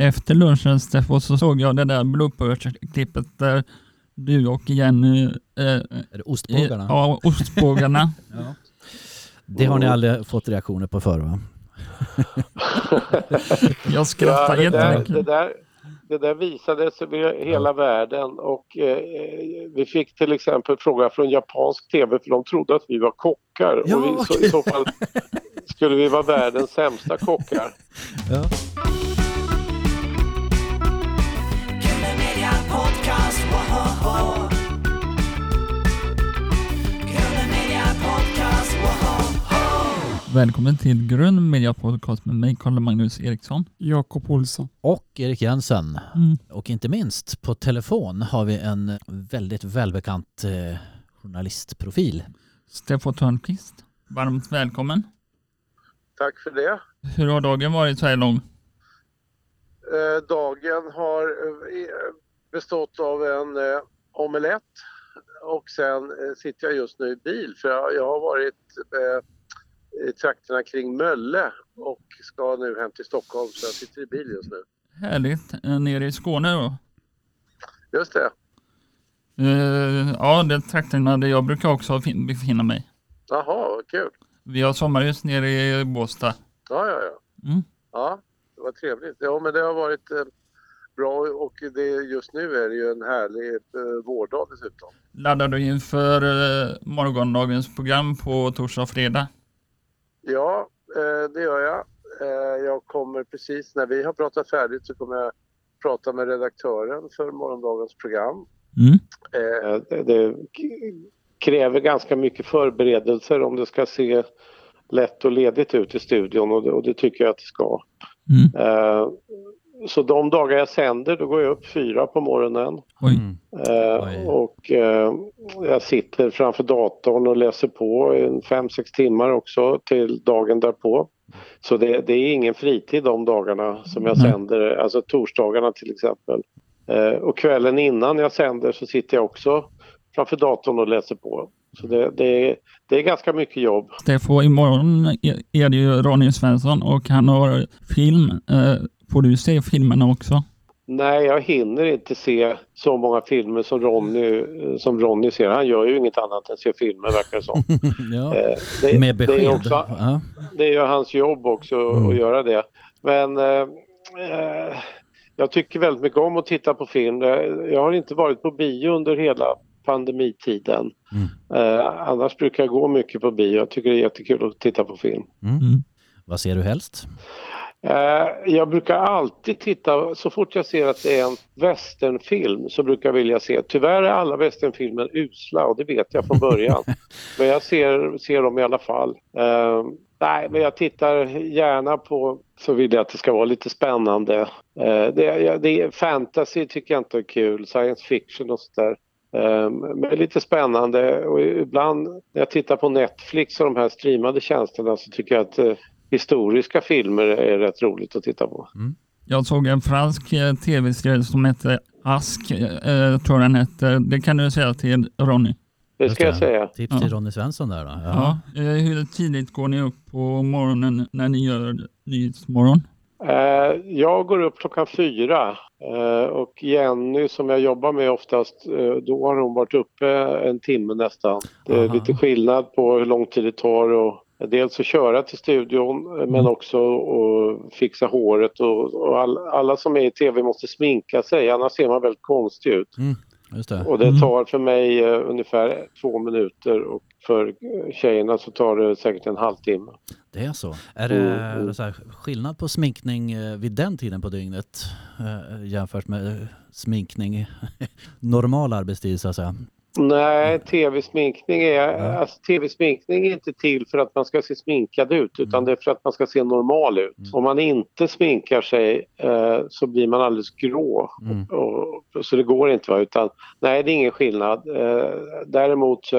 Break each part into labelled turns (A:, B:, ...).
A: efter lunchen Steffo så såg jag det där blooper-klippet där du och Jenny... Eh,
B: Är det ostbågarna?
A: Ja, ostbågarna.
B: Ja. Det har ni aldrig fått reaktioner på förr va?
A: Jag skrattar
C: det, där,
A: jättemycket.
C: det, där, det där visades över hela världen och eh, vi fick till exempel fråga från japansk tv för de trodde att vi var kockar.
B: Ja,
C: och vi, så, I så fall skulle vi vara världens sämsta kockar.
B: Ja.
A: Välkommen till Grön Media Podcast med mig, Karl Magnus Eriksson.
D: Jakob Olsson.
B: Och Erik Jensen.
A: Mm.
B: Och inte minst på telefon har vi en väldigt välbekant eh, journalistprofil.
A: Steffo Törnqvist. Varmt välkommen.
C: Tack för det.
A: Hur har dagen varit så här lång?
C: Eh, dagen har eh, bestått av en eh, omelett och sen eh, sitter jag just nu i bil för jag, jag har varit eh, i trakterna kring Mölle och ska nu hem till Stockholm så jag sitter i bil just nu.
A: Härligt. Eh, Nere i Skåne då?
C: Just det.
A: Eh, ja, det är trakterna där jag brukar också fin- befinna mig.
C: Jaha, vad kul.
A: Vi har sommarhus nere i Båstad.
C: Ja, ja, ja.
A: Mm.
C: Ja, det var trevligt. Ja, men det har varit eh, bra och det, just nu är det ju en härlig eh, vårdag dessutom.
A: Laddar du inför eh, morgondagens program på torsdag och fredag?
C: Ja, eh, det gör jag. Eh, jag kommer precis när vi har pratat färdigt så kommer jag prata med redaktören för morgondagens program.
A: Mm.
C: Eh, det, kräver ganska mycket förberedelser om det ska se lätt och ledigt ut i studion och det, och det tycker jag att det ska.
A: Mm.
C: Så de dagar jag sänder då går jag upp fyra på morgonen
A: Oj.
B: Mm.
C: och jag sitter framför datorn och läser på i fem sex timmar också till dagen därpå. Så det, det är ingen fritid de dagarna som jag sänder, alltså torsdagarna till exempel. Eh, och kvällen innan jag sänder så sitter jag också framför datorn och läser på. Så det, det, är, det är ganska mycket jobb.
A: Steffo, imorgon är det ju Ronny Svensson och han har film. Eh, får du se filmerna också?
C: Nej, jag hinner inte se så många filmer som Ronny, som Ronny ser. Han gör ju inget annat än se filmer verkar det som.
B: ja.
C: Eh, det,
B: Med besked.
C: Det är, också,
B: Ja.
C: det är ju hans jobb också
B: Mm.
C: att göra det. Men eh, eh, jag tycker väldigt mycket om att titta på film. Jag jag har inte varit på bio under hela pandemitiden.
B: Mm.
C: Eh, annars brukar jag gå mycket på bio. Jag tycker det är jättekul att titta på film.
B: Mm.
A: Mm.
B: Vad ser du helst?
C: Eh, jag brukar alltid titta, så fort jag ser att det är en westernfilm så brukar jag vilja se. Tyvärr är alla westernfilmer usla och det vet jag från början. men jag ser, ser dem i alla fall. Eh, nej, men jag tittar gärna på, så vill jag att det ska vara lite spännande. Eh, det, det, är- fantasy tycker jag inte är kul, science fiction och sådär. Eh, men lite spännande och ibland när jag tittar på Netflix och de här streamade tjänsterna så tycker jag att historiska filmer är rätt roligt att titta på.
A: Jag såg en fransk eh, tv-serie som hette Ask, eh, tror den hette. Det kan du säga till Ronny.
C: Det ska jag säga.
B: Tips till
A: Ja.
B: Ronny Svensson där då.
A: Ja. Eh, hur tidigt går ni upp på morgonen när ni gör Nyhetsmorgon?
C: Eh, jag går upp klockan fyra eh, och Jenny som jag jobbar med oftast, eh, då har hon varit uppe en timme nästan. Det är
B: Aha.
C: lite skillnad på hur lång tid det tar och dels att köra till studion eh, men också att fixa håret och, och all, alla som är i tv måste sminka sig annars ser man väldigt konstig ut.
B: Just det.
C: Och det
A: Mm.
C: tar för mig eh, ungefär två minuter och för eh, tjejerna så tar det säkert en halvtimme.
B: Det är så. Är det
C: Mm, mm.
B: så skillnad på sminkning vid den tiden på dygnet eh, jämfört med sminkning normal arbetstid så att säga?
C: Nej, tv-sminkning är,
B: Ja.
C: alltså, tv-sminkning är inte till för att man ska se sminkad ut utan det är för att man ska se normal ut.
B: Mm.
C: Om man inte sminkar sig eh, så blir man alldeles grå.
B: Mm.
C: Och, så det går inte. Va? Utan, nej, det är ingen skillnad. Eh, däremot så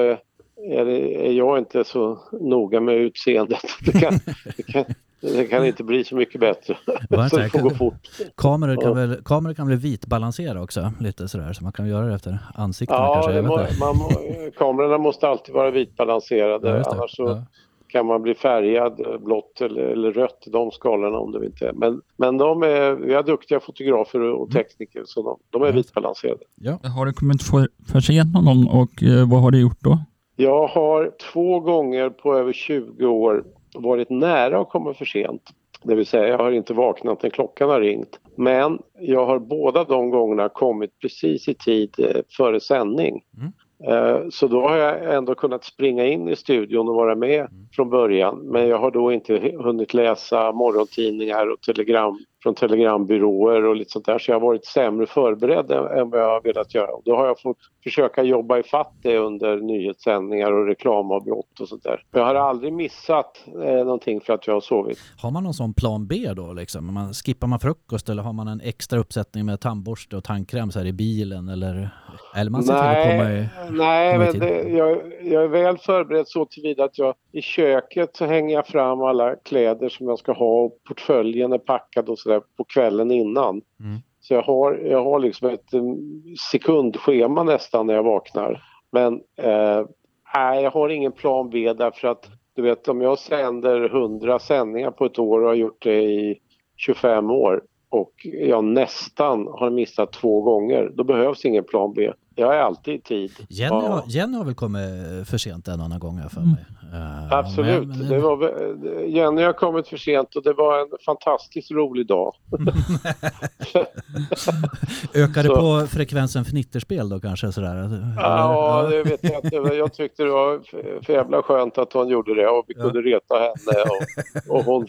C: är, det, är jag inte så noga med utseendet. Det kan, det kan, det kan inte bli så mycket bättre.
B: Det
C: så det får gå fort.
B: Kameror kan,
C: Ja.
B: väl, kameror kan väl vitbalansera också lite sådär så man kan göra det efter ansiktena
C: Ja,
B: kanske?
C: det må, man, må- kamerorna måste alltid vara vitbalanserade
B: Ja, det.
C: annars så
B: Ja.
C: kan man bli färgad eh, blått eller, eller rött, de skalorna om du inte är. Men, men de är, vi har duktiga fotografer och tekniker så de, de är vitbalanserade.
B: Ja.
A: Har du kommit för, för sent någon och eh, vad har du gjort då?
C: Jag har två gånger på över 20 år varit nära att komma för sent. Det vill säga jag har inte vaknat när klockan har ringt. Men jag har båda de gångerna kommit precis i tid eh, före sändning.
B: Mm.
C: Eh, Så då har jag ändå kunnat springa in i studion och vara med från början. Men jag har då inte hunnit läsa morgontidningar och telegram från telegrambyråer och lite sånt där. Så jag har varit sämre förberedd än vad jag har velat göra. Då har jag fått försöka jobba ifatt det under nyhetssändningar och reklamavbrott och sånt där. Jag har aldrig missat eh, någonting för att jag har sovit.
B: Har man någon sån plan B då liksom? Man, skippar man frukost eller har man en extra uppsättning med tandborste och tandkräm så här i bilen eller? Eller man ser till att komma i...
C: nej
B: komma i
C: men det, jag, jag är väl förberedd så tillvida att jag i köket så hänger jag fram alla kläder som jag ska ha och portföljen är packad och sådär på kvällen innan.
B: Mm.
C: Så jag har, jag har liksom ett um, sekundschema nästan när jag vaknar. Men eh, nej, jag har ingen plan B därför att du vet om jag sänder 100 sändningar på ett år och har gjort det i 25 år och jag nästan har missat två gånger, då behövs ingen plan B. Jag är alltid i tid.
B: Jenny,
C: Ja.
B: har, Jenny har väl kommit för sent en annan gång för
A: Mm.
B: mig. Eh,
C: Absolut.
B: men-
C: Det var, väl- Jenny har kommit för sent och det var en fantastiskt rolig dag.
B: Ökade
C: Så-
B: på frekvensen fnitterspel då kanske sådär?
C: Ja, det vet jag inte. Jag tyckte det var för- jävla skönt att hon gjorde det och vi
B: Ja.
C: kunde reta henne. Och, och hon,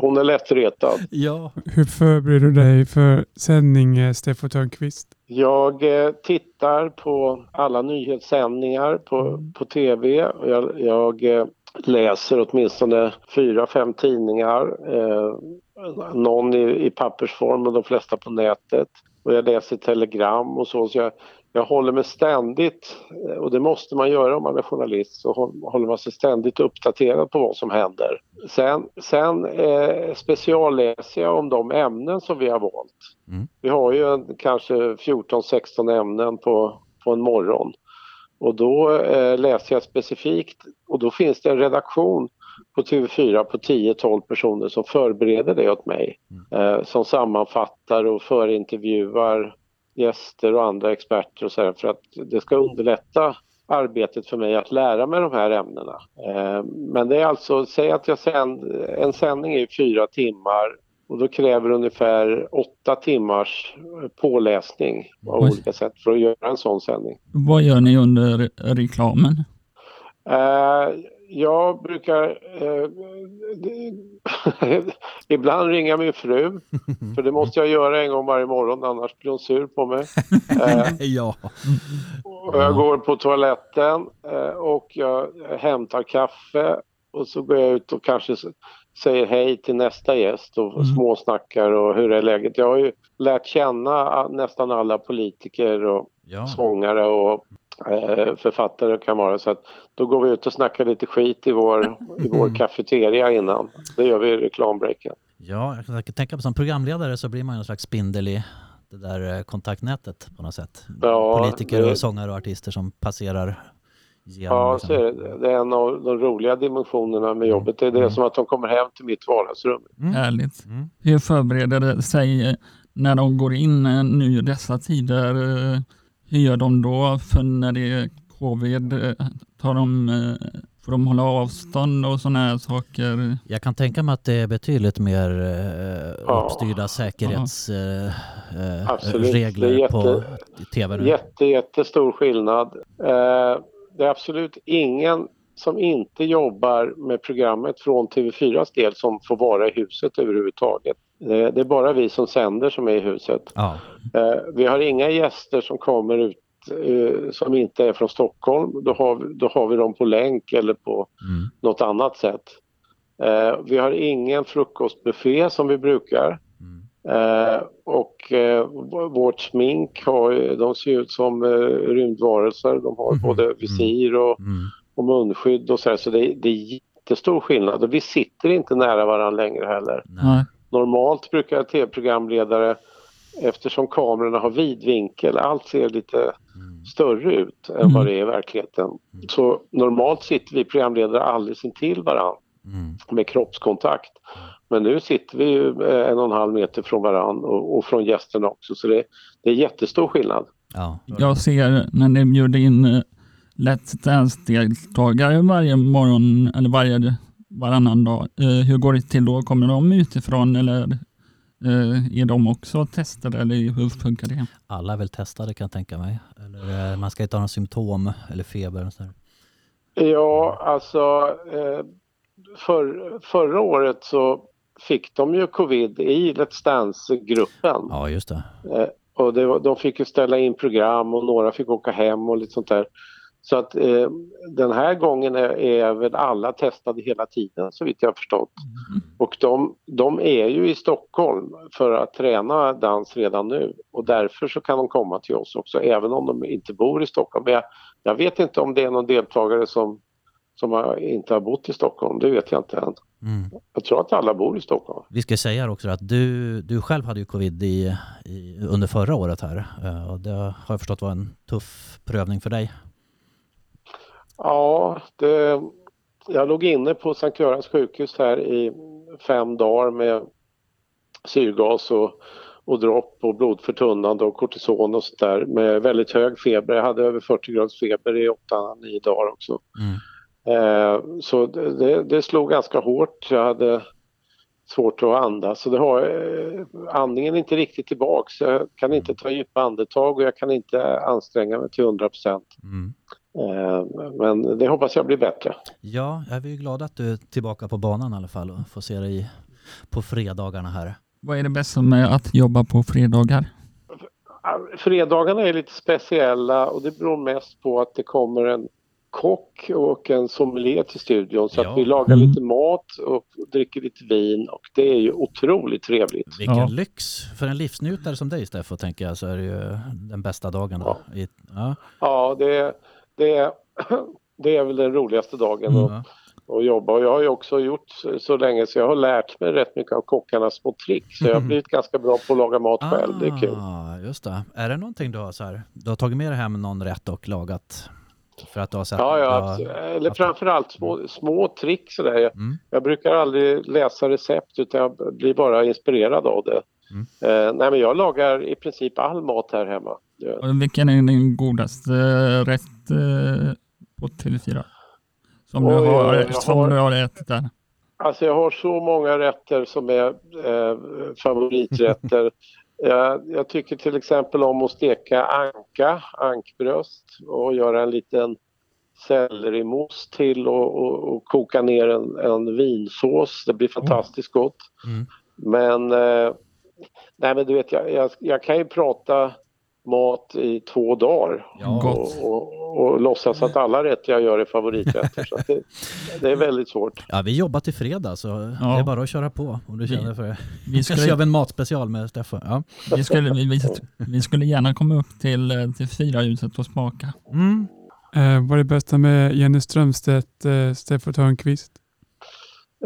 C: hon är lättretad.
B: Ja,
D: Hur förbereder du dig för sändning, eh, Steffo Törnqvist?
C: Jag eh, tittar på alla nyhetssändningar på, på tv. Och jag jag eh, läser åtminstone fyra, fem tidningar. Eh, någon i, i pappersform och de flesta på nätet. Och jag läser telegram och så. så jag, jag håller mig ständigt, eh, och det måste man göra om man är journalist, så håll- håller man sig ständigt uppdaterad på vad som händer. Sen, sen eh, specialläser jag om de ämnen som vi har valt.
B: Mm.
C: Vi har ju en, kanske 14-16 ämnen på, på en morgon. Och då eh, läser jag specifikt och då finns det en redaktion på TV4 på 10-12 personer som förbereder det åt mig. Eh, som sammanfattar och förintervjuar gäster och andra experter och så här för att det ska underlätta arbetet för mig att lära mig de här ämnena. Eh, men det är alltså, säg att jag sänd, en sändning är fyra timmar och då kräver ungefär åtta timmars påläsning av
A: Oj.
C: olika sätt för att göra en sån sändning.
A: Vad gör ni under re- reklamen?
C: Jag brukar... Eh, ibland ringer min fru, för det måste jag göra en gång varje morgon annars blir hon sur på mig. Eh,
B: ja.
C: och jag går på toaletten eh, och jag hämtar kaffe och så går jag ut och kanske säger hej till nästa gäst och
A: Mm.
C: småsnackar och hur är läget. Jag har ju lärt känna nästan alla politiker och
B: ja.
C: sångare och författare kan vara. Så att då går vi ut och snackar lite skit i vår, i vår kafeteria innan. Det gör vi i reklambreaken.
B: Ja, jag kan tänka på som programledare så blir man en slags spindel i det där eh, kontaktnätet på något sätt.
C: Ja,
B: Politiker
C: det-
B: och sångare och artister som passerar genom.
C: Ja,
B: liksom.
C: så är det. det är en av de roliga dimensionerna med jobbet. Det är det
B: Mm.
C: som att de kommer hem till mitt vardagsrum.
B: Mm.
A: Härligt.
B: Mm.
A: Hur förbereder de sig eh, när de går in eh, nu i dessa tider? Hur gör de då? För när det är covid, eh, tar de, eh, får de hålla avstånd och sådana här saker?
B: Jag kan tänka mig att det är betydligt mer eh,
C: Ja.
B: uppstyrda säkerhetsregler
C: är
B: på tv nu.
C: Jätte, jättestor skillnad. Det är absolut ingen som inte jobbar med programmet från TV4s del som får vara i huset överhuvudtaget. Det, det är bara vi som sänder som är i huset.
B: Ja.
C: Eh, vi har inga gäster som kommer ut eh, som inte är från Stockholm. Då har, vi, då har vi dem på länk eller på
B: Mm.
C: något annat sätt. Eh, vi har ingen frukostbuffé som vi brukar.
B: Mm.
C: Eh, och eh, vårt smink har de ser ut som eh, rymdvarelser. De har
B: Mhm.
C: både visir och,
B: Mm.
C: och munskydd och så, här, så det, det är jättestor skillnad. Och vi sitter inte nära varandra längre heller.
B: Nej.
C: Normalt brukar jag tv-programledare eftersom kamerorna har vid vinkel, allt ser lite
B: Mm.
C: större ut än
A: Mm.
C: vad det är i verkligheten. Så normalt sitter vi programledare alldeles intill varandra
B: Mm.
C: med kroppskontakt. Men nu sitter vi ju eh, en och en halv meter från varandra och, och från gästerna också så det, det är jättestor skillnad.
B: Ja.
A: Jag ser när ni bjuder in eh, Let's Dance-deltagare varje morgon eller varje, varannan dag. Eh, hur går det till då? Kommer de utifrån eller eh, är de också testade eller hur funkar det?
B: Alla är väl testade kan jag tänka mig. Eller, eh, man ska inte ha några symptom eller feber. Och så där.
C: Ja, alltså för, förra året så fick de ju covid i Let's Dance-gruppen.
B: Ja, just det.
C: Och det, var- de fick ju ställa in program och några fick åka hem och lite sånt där. Så att eh, den här gången är, är väl alla testade hela tiden så vitt jag har förstått. Och de, de är ju i Stockholm för att träna dans redan nu och därför så kan de komma till oss också även om de inte bor i Stockholm. Jag, jag vet inte om det är någon deltagare som, som har, inte har bott i Stockholm, det vet jag inte än.
B: Mm.
C: Jag tror att alla bor i Stockholm.
B: Vi ska säga också att du, du själv hade ju covid i, i, under förra året här. Eh, Och det har jag förstått var en tuff prövning för dig.
C: Ja, det, jag låg inne på Sankt Görans sjukhus här i fem dagar med syrgas och, och dropp och blodförtunnande och kortison och sådär med väldigt hög feber. Jag hade över 40 graders feber i 8-9 dagar också.
B: Mm.
C: Eh, så det, det, slog ganska hårt. Jag hade svårt att andas. Så det har, eh, andningen är inte riktigt tillbaks. Jag kan inte ta djupa andetag och jag kan inte anstränga mig till 100 procent.
B: Mm.
C: Eh, Men det hoppas jag blir bättre.
B: Ja, jag är ju glad att du är tillbaka på banan i alla fall och får se dig på fredagarna här.
A: Vad är det bästa med att jobba på fredagar?
C: Fredagarna är lite speciella och det beror mest på att det kommer en kock och en sommelier till studion så
B: Ja.
C: att vi lagar
A: Mm.
C: lite mat och dricker lite vin och det är ju otroligt trevligt.
B: Vilken
A: Ja.
B: lyx! För en livsnjutare som dig Steffo tänker jag så är det ju den bästa dagen. I, ja.
C: Ja, det, det, det är väl den roligaste dagen att,
B: Ja.
C: att jobba och jag har ju också gjort så- länge så jag har lärt mig rätt mycket av kockarnas små tricks så jag har blivit ganska bra på att laga mat själv. Det är kul.
B: Ah, just det. Är det någonting du har så här, du har tagit med dig hem någon rätt och lagat? För att du har sett
C: Ja, ja,
B: har-
C: eller framförallt små, små tricks sådär. Jag,
B: Mm.
C: jag brukar aldrig läsa recept utan jag blir bara inspirerad av det.
B: Mm.
C: Eh, nej, men jag lagar i princip all mat här hemma.
A: Och vilken är din godaste rätt eh, på TV4? Som, du, har,
C: jag
A: som
C: har-
A: du har ätit där.
C: Alltså jag har så många rätter som är eh, favoriträtter. jag, jag tycker till exempel om att steka anka, ankbröst och göra en liten sellerimousse till och, och, och koka ner en, en vinsås. Det blir fantastiskt gott.
B: Mm.
C: Men, eh, nej men du vet jag, jag, jag kan ju prata mat i två dagar
B: Ja.
C: Och, och, och låtsas att alla rätter jag gör är favoriträtter. så att det, det är väldigt svårt.
B: Ja, vi jobbar till fredag så
A: Ja.
B: det är bara att köra på om du
A: Vi-
B: känner för det.
A: Vi
B: Kanske gör
A: skulle,
B: vi en matspecial med Steffo. Ja.
A: vi, skulle, vi, vi, vi skulle gärna komma upp till, eh, till Fyrahuset och smaka.
B: Mm.
D: Eh, vad är det bästa med Jenny Strömstedt, eh, Steffo Törnqvist?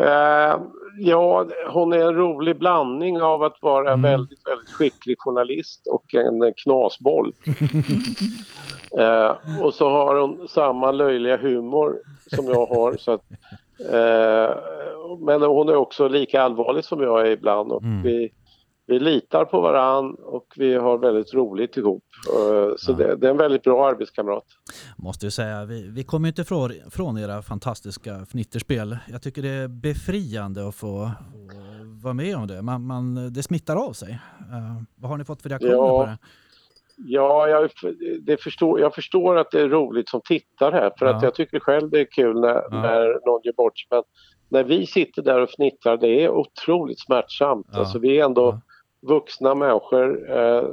C: Eh, ja, hon är en rolig blandning av att vara
D: Mm.
C: väldigt, väldigt skicklig journalist och en knasboll. eh, och så har hon samma löjliga humor som jag har. Så att, eh, men hon är också lika allvarlig som jag är ibland och
B: Mm.
C: vi, vi litar på varann och vi har väldigt roligt ihop. Eh, så
B: Ja.
C: det, det är en väldigt bra arbetskamrat.
B: Måste ju säga, vi, vi kommer inte från, från era fantastiska fnitterspel. Jag tycker det är befriande att få, få vara med om det. Man, man, det smittar av sig. Eh, vad har ni fått för reaktioner
C: Ja.
B: på det?
C: Ja, jag, det förstår, jag förstår att det är roligt som tittar här för att
B: Ja.
C: jag tycker själv det är kul när,
B: Ja.
C: när någon gör bort sig. Men när vi sitter där och fnittrar det är otroligt smärtsamt.
B: Ja.
C: Alltså, vi är ändå
B: Ja.
C: Vuxna människor eh,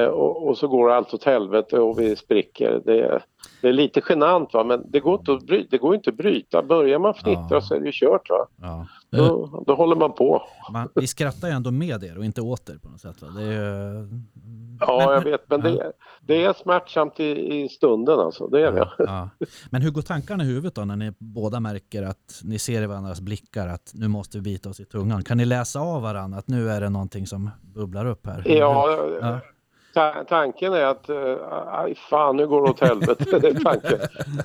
C: eh, och, och så går allt åt helvete och vi spricker. Det, är- det är lite genant va? men det går, inte att bry, det går inte att bryta. Börjar man fnittra
B: Ja.
C: så är det ju kört. Va?
B: Ja.
C: Då, då håller man på.
B: Man, vi skrattar ju ändå med er och inte åt er på något sätt. Va? Det är, ju-
C: Ja,
B: Men-
C: jag vet, men
B: ja.
C: det, det är smärtsamt i, i stunden alltså. Det är det.
B: Ja. Men hur går tankarna i huvudet då när ni båda märker att ni ser i varandras blickar att nu måste vi bita oss i tungan? Kan ni läsa av varandra att nu är det någonting som bubblar upp här?
C: Ja,
B: Ja.
C: Ta tanken är att uh, aj, fan nu går det åt helvete. det är tanken.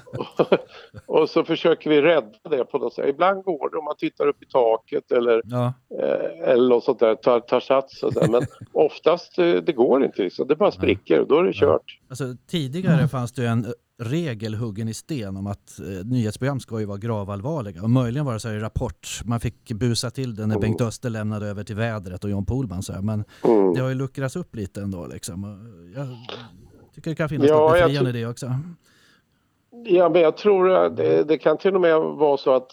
C: och, och så försöker vi rädda det på något sätt. Ibland går det om man tittar upp i taket eller,
B: Ja,
C: eh, eller något sånt där, tar, tar sats och så där. Men oftast eh, det går inte liksom. Det bara spricker och då är det kört.
B: alltså, tidigare fanns det en eh, regel huggen i sten om att eh, nyhetsprogram ska ju vara gravallvarliga. Och möjligen var det så här i Rapport, man fick busa till det när Bengt Öster lämnade över till vädret och John Pohlman. Så här. Men
C: Mm.
B: det har ju luckrats upp lite ändå. Liksom. Jag tycker det kan finnas
C: Ja,
B: något befriande i det också.
C: Ja, men jag tror att det, det kan till och med vara så att,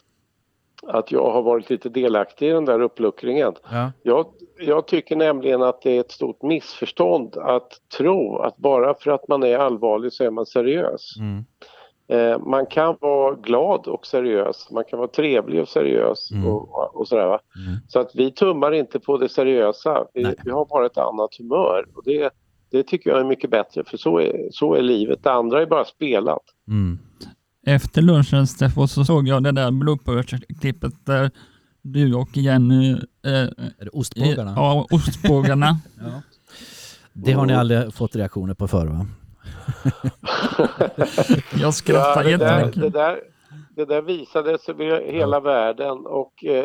C: att jag har varit lite delaktig i den där uppluckringen.
B: Ja,
C: Jag, jag tycker nämligen att det är ett stort missförstånd att tro att bara för att man är allvarlig så är man seriös.
B: mm.
C: Eh, man kan vara glad och seriös, man kan vara trevlig och seriös
B: Mm.
C: och, och sådär.
B: Mm.
C: Så att vi tummar inte på det seriösa, vi, vi har bara ett annat humör. Och det, det tycker jag är mycket bättre för så är, så är livet. Det andra är bara spelat.
A: Efter lunchen Steffo så såg jag det där bloopersklippet där du och Jenny, eh,
B: Är det ostbågarna?
A: ja, ostbågarna.
B: Ja. Det har ni aldrig fått reaktioner på förr va?
A: Jag skrattar
C: där,
A: jättemycket.
C: det, där, det där visades över hela världen och eh,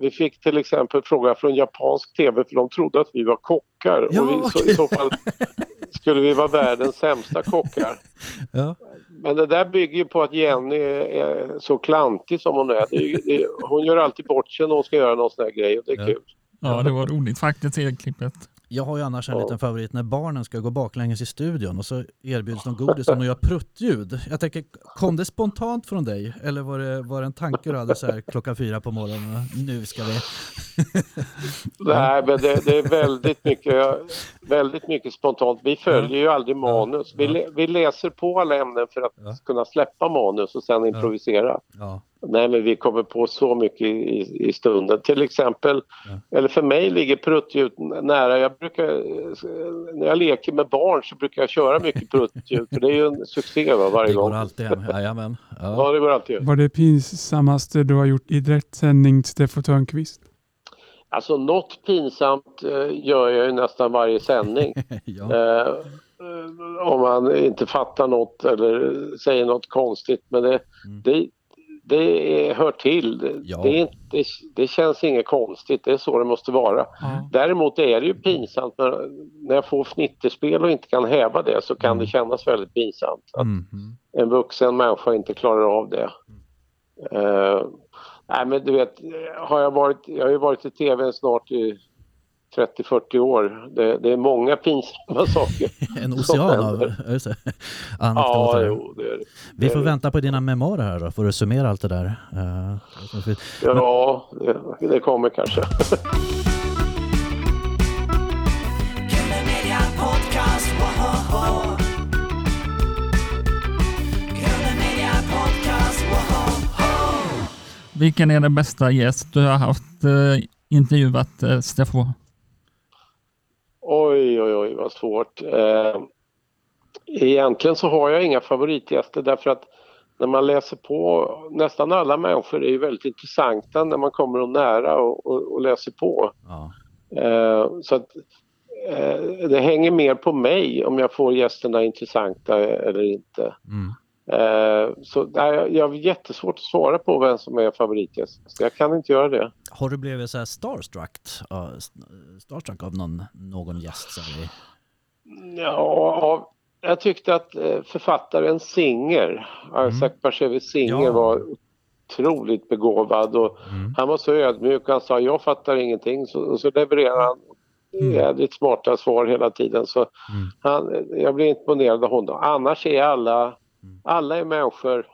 C: vi fick till exempel fråga från japansk tv för de trodde att vi var kockar.
B: Ja,
C: och vi, så. I så fall skulle vi vara världens sämsta kockar.
B: Ja.
C: Men det där bygger ju på att Jenny är, så klantig som hon är. Det, det, hon gör alltid bort sig när hon ska göra någon sån här grej och det är
B: Ja.
C: kul.
A: Ja, det var roligt faktiskt i det klippet.
B: Jag har ju annars en
C: Ja.
B: liten favorit när barnen ska gå baklänges i studion och så erbjuds de godis och de gör pruttljud. Jag tänker, kom det spontant från dig eller var det, var det en tanke du hade så här klockan fyra på morgonen? Nu ska vi...
C: Nej, men det, det är väldigt mycket, väldigt mycket spontant. Vi följer ju aldrig manus. Vi, vi läser på alla ämnen för att kunna släppa manus och sen improvisera.
B: Ja.
C: Nej, men vi kommer på så mycket i, i, stunden. Till exempel, eller för mig ligger pruttljud nära. Jag brukar, när jag leker med barn så brukar jag köra mycket pruttljud för det är ju en succé va, varje
B: Det går
C: gång.
B: alltid hem. Jajamän.
C: Ja,
B: Ja.
C: det går alltid.
D: Vad är det pinsammaste du har gjort i direktsändning, Steffo Törnqvist?
C: Alltså något pinsamt eh, gör jag ju nästan varje sändning.
B: Ja.
C: Eh, eh, om man inte fattar något eller säger något konstigt. Men det,
B: Mm.
C: det, det är, hör till. Det,
B: Ja.
C: det, är inte, det, det känns inget konstigt. Det är så det måste vara.
A: Ja.
C: Däremot är det ju pinsamt när, när jag får fnitterspel och inte kan häva det så kan
B: Mm.
C: det kännas väldigt pinsamt. Att
B: Mm. Mm.
C: en vuxen människa inte klarar av det. Eh, nej men du vet, har jag, varit, jag har ju varit i tv snart i 30-40 år. Det, det är många pinsamma saker.
B: En ocean av
C: Ja, jo, det är det.
B: Vi får
C: det-
B: vänta på dina memoarer här då, får du summera allt det där. Eh,
C: Ja, det, det kommer kanske.
A: Vilken är den bästa gäst du har haft eh, intervjuat, eh, Steffo?
C: Oj, oj, oj, vad svårt. Eh, egentligen så har jag inga favoritgäster därför att när man läser på, nästan alla människor är ju väldigt intressanta när man kommer dem nära och, och, och läser på.
B: ja.
C: Eh, så att eh, det hänger mer på mig om jag får gästerna intressanta eller inte.
B: Mm.
C: Eh, så nej, jag- har jättesvårt att svara på vem som är favoritgäst. Jag kan inte göra det.
B: Har du blivit så här starstruck, uh, starstruck av någon, någon gäst? Så här?
C: Ja, jag tyckte att eh, författaren Singer, Isaac Bashevis Singer
B: Mm. Ja.
C: var otroligt begåvad och
B: Mm.
C: han var så ödmjuk. Han sa jag fattar ingenting så, och så levererade han
B: Mm.
C: jävligt smarta svar hela tiden. Så
B: Mm.
C: han, jag blev imponerad av honom. Annars är alla,
B: Mm.
C: alla är människor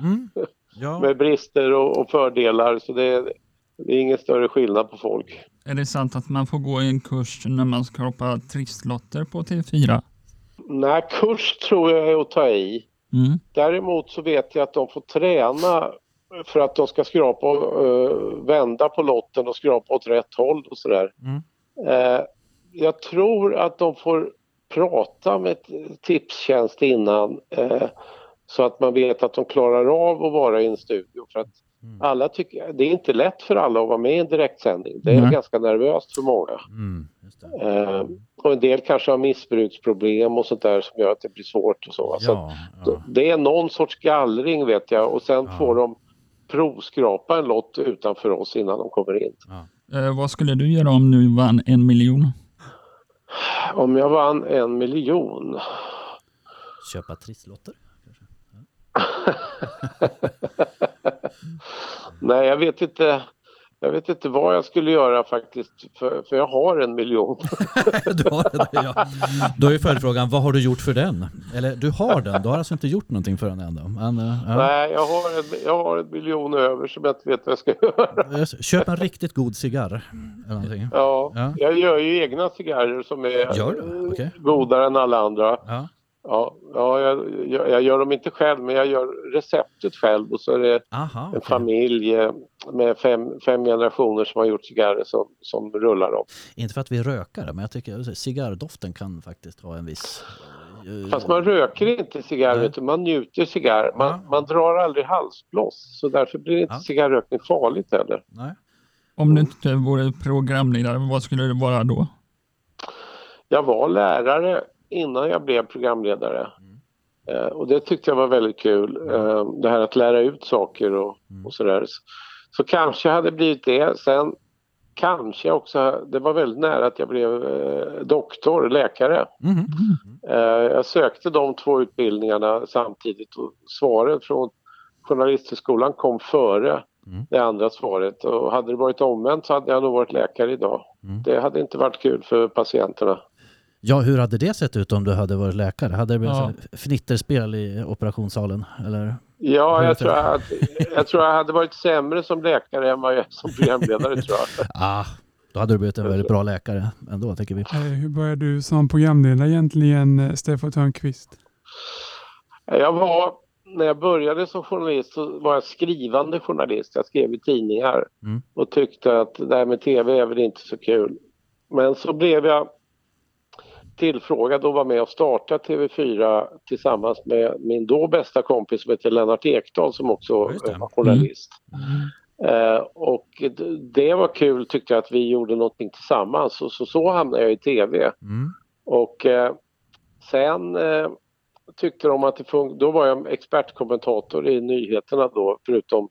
B: Mm. Ja.
C: med brister och, och fördelar så det är, det är ingen större skillnad på folk.
A: Är det sant att man får gå en kurs när man ska hoppa trisslotter på TV4?
C: Nej, kurs tror jag är att ta i.
A: Mm.
C: Däremot så vet jag att de får träna för att de ska skrapa och eh, vända på lotten och skrapa åt rätt håll och sådär.
B: Mm.
C: Eh, jag tror att de får prata med Tipstjänst innan eh, så att man vet att de klarar av att vara i en studio. För att
B: Mm.
C: alla tycker, det är inte lätt för alla att vara med i en direktsändning. Det är
A: Nej.
C: ganska nervöst för många.
B: Mm.
C: Eh, och en del kanske har missbruksproblem och sånt där som gör att det blir svårt och så. Så
B: Ja, ja.
C: Det är någon sorts gallring vet jag och sen
B: Ja.
C: får de provskrapa en lott utanför oss innan de kommer in.
A: Eh, vad skulle du göra om du vann en miljon?
C: Om jag vann en miljon
B: Köpa trisslotter?
C: Nej, jag vet inte. Jag vet inte vad jag skulle göra faktiskt, för, för jag har en miljon.
B: du har det, ja. Då är följdfrågan, vad har du gjort för den? Eller du har den, du har alltså inte gjort någonting för den än då? Men, eh, ja.
C: Nej, jag har, en, jag har en miljon över som jag inte vet vad jag ska göra.
B: Köp en riktigt god cigarr.
C: Ja,
B: Ja.
C: Jag gör ju egna cigarrer som är godare än alla andra.
B: Ja.
C: Ja, ja jag, jag, jag gör dem inte själv, men jag gör receptet själv och så är det
B: Aha,
C: en
B: okej.
C: familj eh, med fem, fem generationer som har gjort cigarrer som, som rullar dem.
B: Inte för att vi är rökare, men jag tycker att cigarrdoften kan faktiskt ha en viss... eh,
C: Fast man röker inte cigarr,
B: Nej.
C: utan man njuter cigarr. Man,
B: Ja.
C: man drar aldrig halsbloss, så därför blir inte
B: Ja.
C: cigarrrökning farligt heller.
B: Nej.
A: Om du inte vore programledare, vad skulle det vara då?
C: Jag var lärare innan jag blev programledare. Eh, och det tyckte jag var väldigt kul. Eh, det här att lära ut saker och, och sådär. Så, så kanske hade blivit det. Sen kanske jag också, det var väldigt nära att jag blev eh, doktor, läkare.
B: Mhm.
C: Eh, jag sökte de två utbildningarna samtidigt och svaret från Journalisthögskolan kom före
B: Mm.
C: det andra svaret. Och hade det varit omvänt så hade jag nog varit läkare idag.
B: Mm.
C: Det hade inte varit kul för patienterna.
B: Ja, hur hade det sett ut om du hade varit läkare? Hade det blivit
A: Ja.
B: fnitterspel i operationssalen? Eller?
C: Ja, jag tror, att, jag tror jag hade varit sämre som läkare än vad jag är som programledare tror jag.
B: Ah, då hade du blivit en väldigt bra läkare ändå, tänker vi.
D: Eh, Hur började du som programledare egentligen, eh, Steffo Törnqvist?
C: Jag var, när jag började som journalist så var jag skrivande journalist. Jag skrev i tidningar
B: Mm.
C: och tyckte att det här med tv är väl inte så kul. Men så blev jag tillfrågad att vara med och starta TV4 tillsammans med min då bästa kompis som heter Lennart Ekdal som också var journalist. Eh, och d- det var kul tyckte jag att vi gjorde någonting tillsammans och så, så hamnade jag i tv.
B: Mm.
C: Och eh, sen eh, tyckte de att det funkade. Då var jag expertkommentator i nyheterna då förutom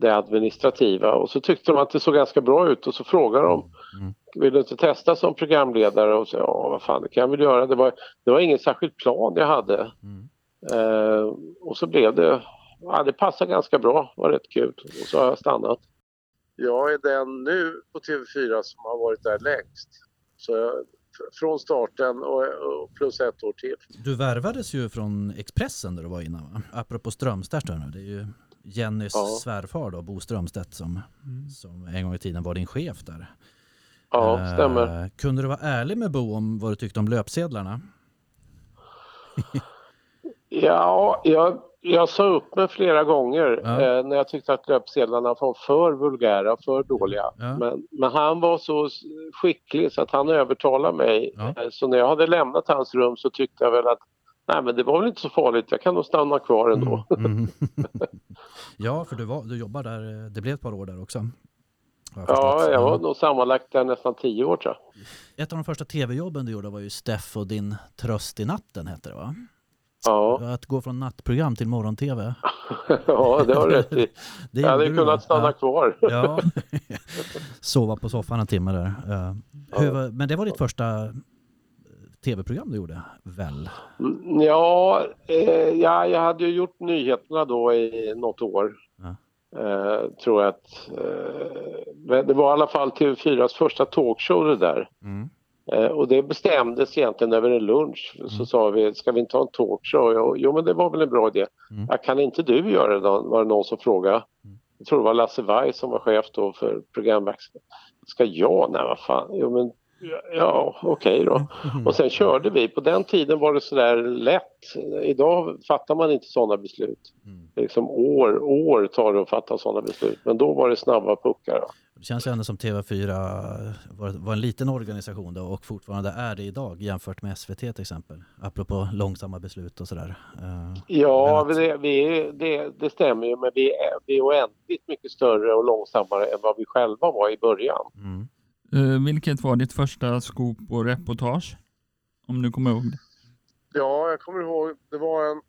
C: det administrativa och så tyckte de att det såg ganska bra ut och så frågade de
B: Mm.
C: Vill du inte testa som programledare och så ja vad fan det kan jag väl göra. Det var, det var ingen särskild plan jag hade
B: Mm.
C: eh, och så blev det, ja det passade ganska bra, var rätt kul och så har jag stannat. Jag är den nu på TV4 som har varit där längst. Så jag, fr- från starten och, och plus ett år till.
B: Du värvades ju från Expressen där du var innan va? Apropå Strömstedt här nu, det är ju Jennys
C: Ja.
B: svärfar då, Bo Strömstedt som, som en gång i tiden var din chef där.
C: Ja,
B: Eh,
C: stämmer.
B: Kunde du vara ärlig med Bo om vad du tyckte om löpsedlarna?
C: Ja, jag, jag sa upp mig flera gånger
B: Ja.
C: eh, när jag tyckte att löpsedlarna var för vulgära, för dåliga.
B: Ja.
C: Men, men han var så skicklig så att han övertalade mig.
B: Ja.
C: Eh, Så när jag hade lämnat hans rum så tyckte jag väl att nej men det var väl inte så farligt, jag kan nog stanna kvar ändå.
B: Mm. ja, för du, var, du jobbar där, eh, det blev ett par år där också. Jag
C: Ja, jag var nog sammanlagt där nästan tio år tror jag.
B: Ett av de första tv-jobben du gjorde var ju Steff och din tröst i natten hette det va?
C: Ja,
B: Att gå från nattprogram till morgon-tv.
C: ja det har du rätt i.
B: Det
C: Jag hade kunnat stanna
B: ja.
C: kvar.
B: Ja. Sova på soffan en timme där. Var- men det var ditt första eh, tv-program du gjorde, väl?
C: Mm, Ja, eh, ja, jag hade ju gjort nyheterna då i något år.
B: Ja.
C: Eh, tror jag att... Eh, det var i alla fall TV4s första talkshow det där.
B: Mm.
C: Eh, och det bestämdes egentligen över en lunch. Så sa vi, ska vi inte ha en talkshow? Jo, jo men det var väl en bra idé.
B: Mm.
C: Ja, kan inte du göra det då? Var det någon som frågade.
B: Mm.
C: Jag tror det var Lasse Weiss som var chef då för programverksamheten. Ska jag? Nej vad fan. Jo men ja, okej då.
B: Mm.
C: Och sen körde vi. På den tiden var det sådär lätt. Idag fattar man inte sådana beslut.
B: Mm.
C: Liksom år, år tar det att fatta sådana beslut. Men då var det snabba puckar. då.
B: Det känns ändå som TV4 var, var en liten organisation då och fortfarande är det idag jämfört med SVT till exempel. Apropå långsamma beslut och sådär. Eh,
C: Ja,
B: Men
C: det, vi, det, det stämmer ju. Men vi är, vi är oändligt mycket större och långsammare än vad vi själva var i början.
B: mm.
A: Eh, vilket var ditt första scoop och reportage? Om du kommer ihåg det.
C: Ja, jag kommer ihåg, det var en,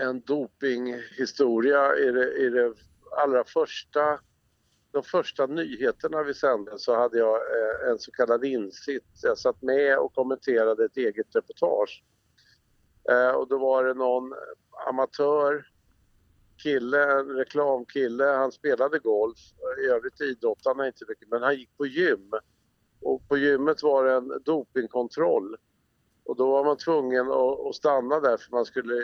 C: en dopinghistoria i det, i det allra första, de första nyheterna vi sände så hade jag eh, en så kallad insikt. Jag satt med och kommenterade ett eget reportage. Eh, och då var det någon amatör kille, reklamkille, han spelade golf. I övrigt idrottade han inte mycket, men han gick på gym. Och på gymmet var det en dopingkontroll. Och då var man tvungen att, att stanna där för man skulle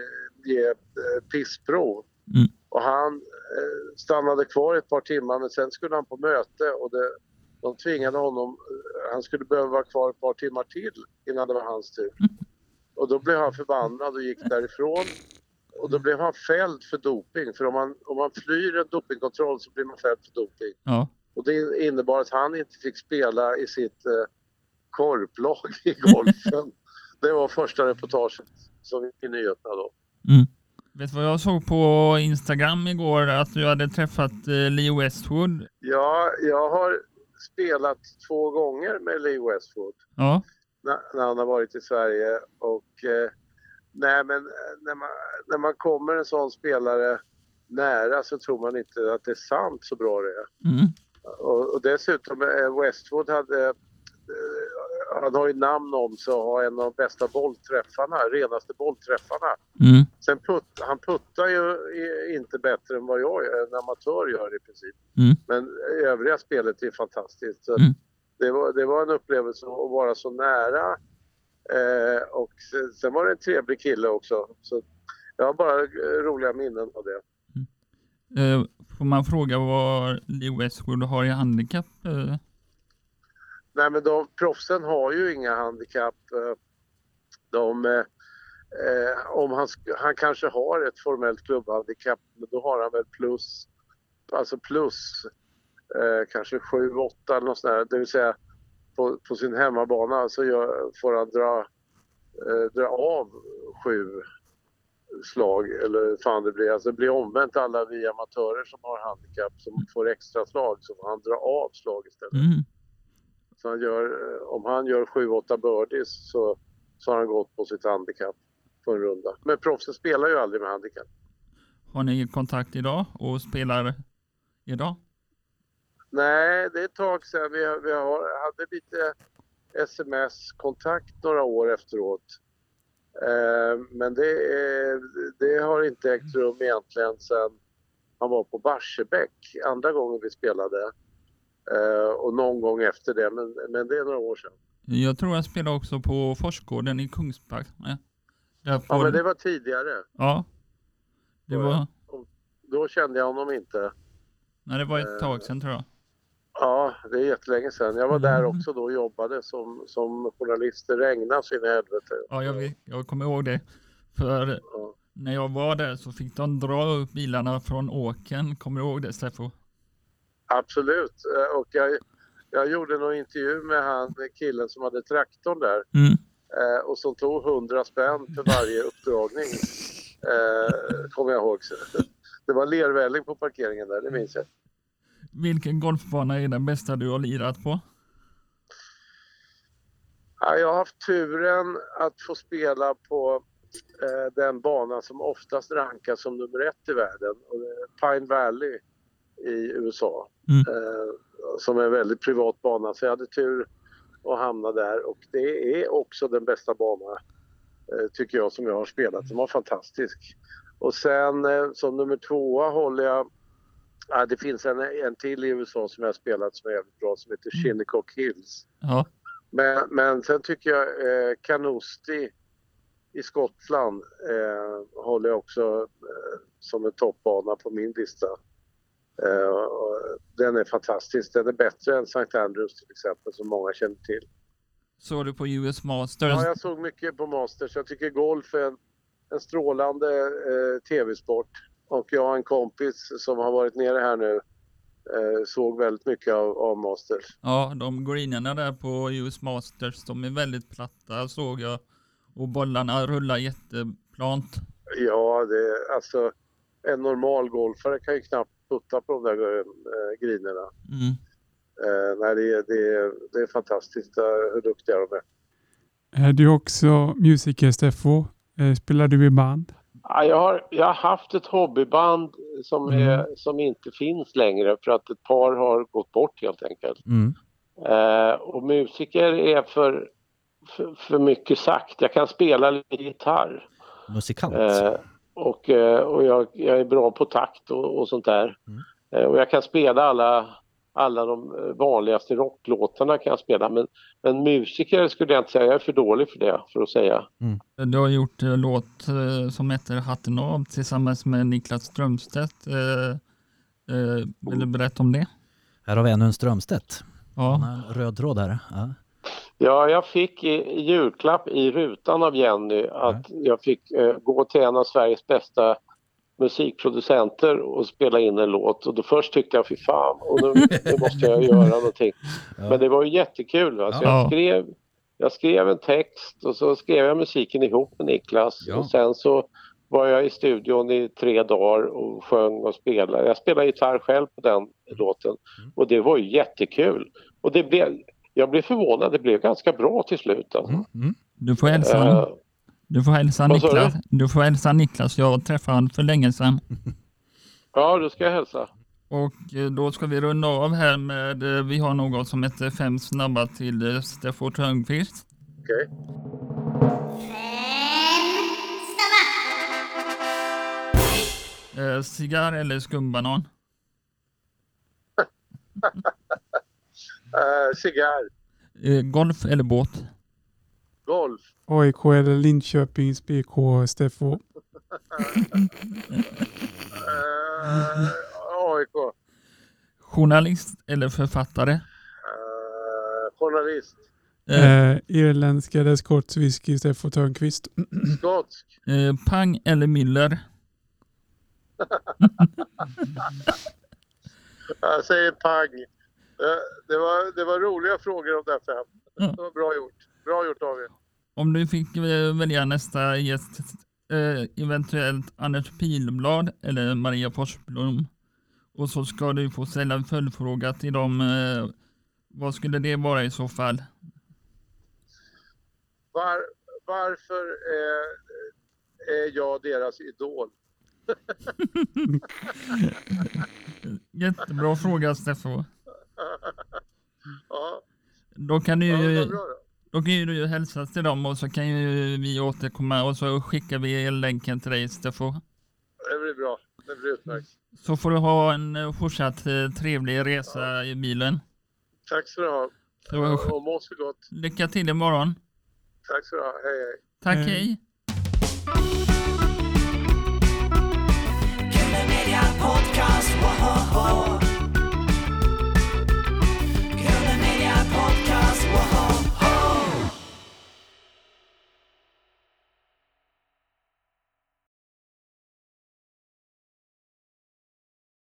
C: ge ett eh, pissprov.
A: Mm.
C: Och han eh, stannade kvar ett par timmar men sen skulle han på möte och det, de tvingade honom, eh, han skulle behöva vara kvar ett par timmar till innan det var hans tur. Och då blev han förbannad och gick därifrån. Och då blev han fälld för doping. För om man, om man flyr en dopingkontroll så blir man fälld för doping.
A: Ja.
C: Och det innebar att han inte fick spela i sitt eh, korplag i golfen. det var första reportaget som gick i nyheterna då.
A: Mm. Vet du vad jag såg på Instagram igår? Att du hade träffat eh, Lee Westwood.
C: Ja, jag har spelat två gånger med Lee Westwood
A: Ja.
C: när, när han har varit i Sverige. Och eh, nej, men eh, när man, när man kommer en sån spelare nära så tror man inte att det är sant så bra det är.
A: Mm.
C: Och, och dessutom, eh, Westwood hade, eh, han har ju namn om sig och har en av de bästa bollträffarna, renaste bollträffarna.
A: Mm.
C: Sen putt, han puttar ju inte bättre än vad jag gör, en amatör gör i princip.
A: Mm.
C: Men övriga spelet är fantastiskt.
A: Mm.
C: det, var, det var en upplevelse att vara så nära. Eh, och sen, sen var det en trevlig kille också. Så jag har bara eh, roliga minnen av det.
A: Eh, får man fråga vad Lee Westwood har i handikapp? Eh,
C: Nej men de, proffsen har ju inga handikapp. Eh, De, eh, om han, han kanske har ett formellt klubbhandikapp men då har han väl plus, alltså plus kanske 7-8 eller något sånt där. Det vill säga på, på sin hemmabana så gör, får han dra, eh, dra av sju slag eller fan det blir. Alltså det blir omvänt alla vi amatörer som har handikapp som får extra slag så får han dra av slag istället.
A: mm.
C: Så han gör, eh, om han gör 7-8 birdies så, så har han gått på sitt handikapp på en runda. Men proffsen spelar ju aldrig med handikapp.
A: Har ni kontakt idag och spelar idag?
C: Nej, det är ett tag sedan. Vi, vi har, hade lite sms-kontakt några år efteråt. Eh, men det, är, det har inte ägt rum egentligen sedan han var på Barsebäck andra gången vi spelade. Eh, och någon gång efter det, men, men det är några år sedan.
A: Jag tror jag spelar också på Forsgården i Kungsbacka. Ja. Där
C: Ja,
A: får-
C: men det var tidigare.
A: ja. Det var,
C: Då kände jag honom inte.
A: nej, det var ett
C: Eh,
A: tag sedan tror jag.
C: Ja, det är jättelänge sedan. Jag var där
A: Mm.
C: också då och jobbade som, som journalist. Det regnade så in i helvete.
A: Ja, jag, jag kommer ihåg det. För
C: Ja.
A: när jag var där så fick de dra upp bilarna från åken. Kommer du ihåg det Steffo?
C: Absolut. Eh, Och jag, jag gjorde någon intervju med han killen som hade traktorn där
A: Mm.
C: eh, och som tog 100 spänn för varje uppdragning. Eh, kommer jag ihåg. Det var lervälling på parkeringen där, det minns jag.
A: Vilken golfbana är den bästa du har lirat på?
C: Ja, jag har haft turen att få spela på eh, den bana som oftast rankas som nummer ett i världen. Pine Valley i USA.
A: Mm.
C: Eh, som är en väldigt privat bana. Så jag hade tur att hamna där. Och det är också den bästa bana eh, tycker jag som jag har spelat. Den var fantastisk. Och sen eh, som nummer tvåa håller jag Ja, det finns en, en till i USA som jag har spelat som är jävligt bra som heter Shinnecock Hills.
A: Ja.
C: Men, men sen tycker jag eh, Carnoustie i Skottland eh, håller jag också eh, som en toppbana på min lista. Eh, den är fantastisk. Den är bättre än St. Andrews till exempel som många känner till.
A: Såg du på US Masters?
C: Ja, jag såg mycket på Masters. Jag tycker golf är en, en strålande eh, tv-sport. Och jag har en kompis som har varit nere här nu. Eh, såg väldigt mycket av, av Masters.
A: Ja, de greenarna där på US Masters, de är väldigt platta såg jag. Och bollarna rullar jätteplant.
C: Ja, det, alltså en normal golfare kan ju knappt putta på de där eh, grinerna.
A: Mm.
C: Eh, nej, det, är- det, är- det är fantastiskt eh, hur duktiga de är.
D: Är du också musiker Steffo? Eh, Spelar du i band?
C: Ja, jag, har, jag har haft ett hobbyband som,
D: Mm.
C: är, som inte finns längre för att ett par har gått bort helt enkelt.
B: Mm.
C: Eh, och musiker är för, för, för mycket sagt. Jag kan spela lite gitarr
B: Musikant.
C: eh, och, eh, och jag, jag är bra på takt och, och sånt där.
B: Mm.
C: Eh, och jag kan spela alla, alla de eh, vanligaste rocklåtarna kan jag spela men, men musiker skulle jag inte säga, jag är för dålig för det för att säga.
A: Du har gjort en låt eh, som heter Hatten av tillsammans med Niklas Strömstedt. Eh, eh, vill du berätta om det?
B: Här har vi ännu en Strömstedt.
A: Ja,
B: en röd tråd här. Ja.
C: Ja, jag fick i, i julklapp i rutan av Jenny att jag fick eh, gå till en av Sveriges bästa musikproducenter och spela in en låt och då först tyckte jag fy fan och nu, nu måste jag göra någonting.
B: Ja.
C: Men det var ju jättekul. Va? Så
A: Ja.
C: jag, skrev, jag skrev en text och så skrev jag musiken ihop med Niklas
B: Ja.
C: och sen så var jag i studion i tre dagar och sjöng och spelade. Jag spelade gitarr själv på den låten och det var ju jättekul. Och det blev, jag blev förvånad, det blev ganska bra till slut. Alltså.
B: Mm. Mm.
A: du får hälsa,
C: Eh,
A: du får hälsa
C: Vad sa du?
A: Niklas. Du får hälsa Niklas. Jag träffade honom för länge sedan.
C: ja, då ska jag hälsa.
A: Och eh, då ska vi runda av här med, eh, vi har något som heter fem snabba till eh, Steffo Törnqvist.
C: Okej.
A: Eh, cigarr eller skumbanan?
C: Eh, cigarr,
A: Eh, golf eller båt?
C: golf,
D: AIK eller Linköpings BK Steffo?
C: eh, AIK,
A: Journalist eller författare?
C: eh, journalist,
A: Eh,
D: Eh, irländsk eller skotsk whisky Steffo Törnqvist?
C: skotsk,
A: eh, pang eller myller?
C: jag säger pang. Det, var, det var roliga frågor om det fem. Det var bra gjort. Bra gjort David.
A: Om du fick eh, välja nästa gäst, eh, eventuellt Anders Pilblad eller Maria Forsblom. Och så ska du få ställa en följdfråga till dem. Eh, vad skulle det vara i så fall?
C: Var, varför är, är jag deras idol?
A: Jättebra fråga Steffo.
C: Ja,
A: Då kan du
C: ja
A: ju
C: bra då.
A: Kan ju du hälsa till dem och så kan ju vi återkomma och så skickar vi länken till dig Steffo.
C: Det blir bra. Det blir utmärkt.
A: Så får du ha en fortsatt eh, trevlig resa i bilen.
C: Tack ska du ha.
A: Så,
C: Och må så gott.
A: lycka till imorgon.
C: Tack ska du ha. Hej hej.
A: Tack,
D: Hej.
A: hej.
E: Podcast, woho!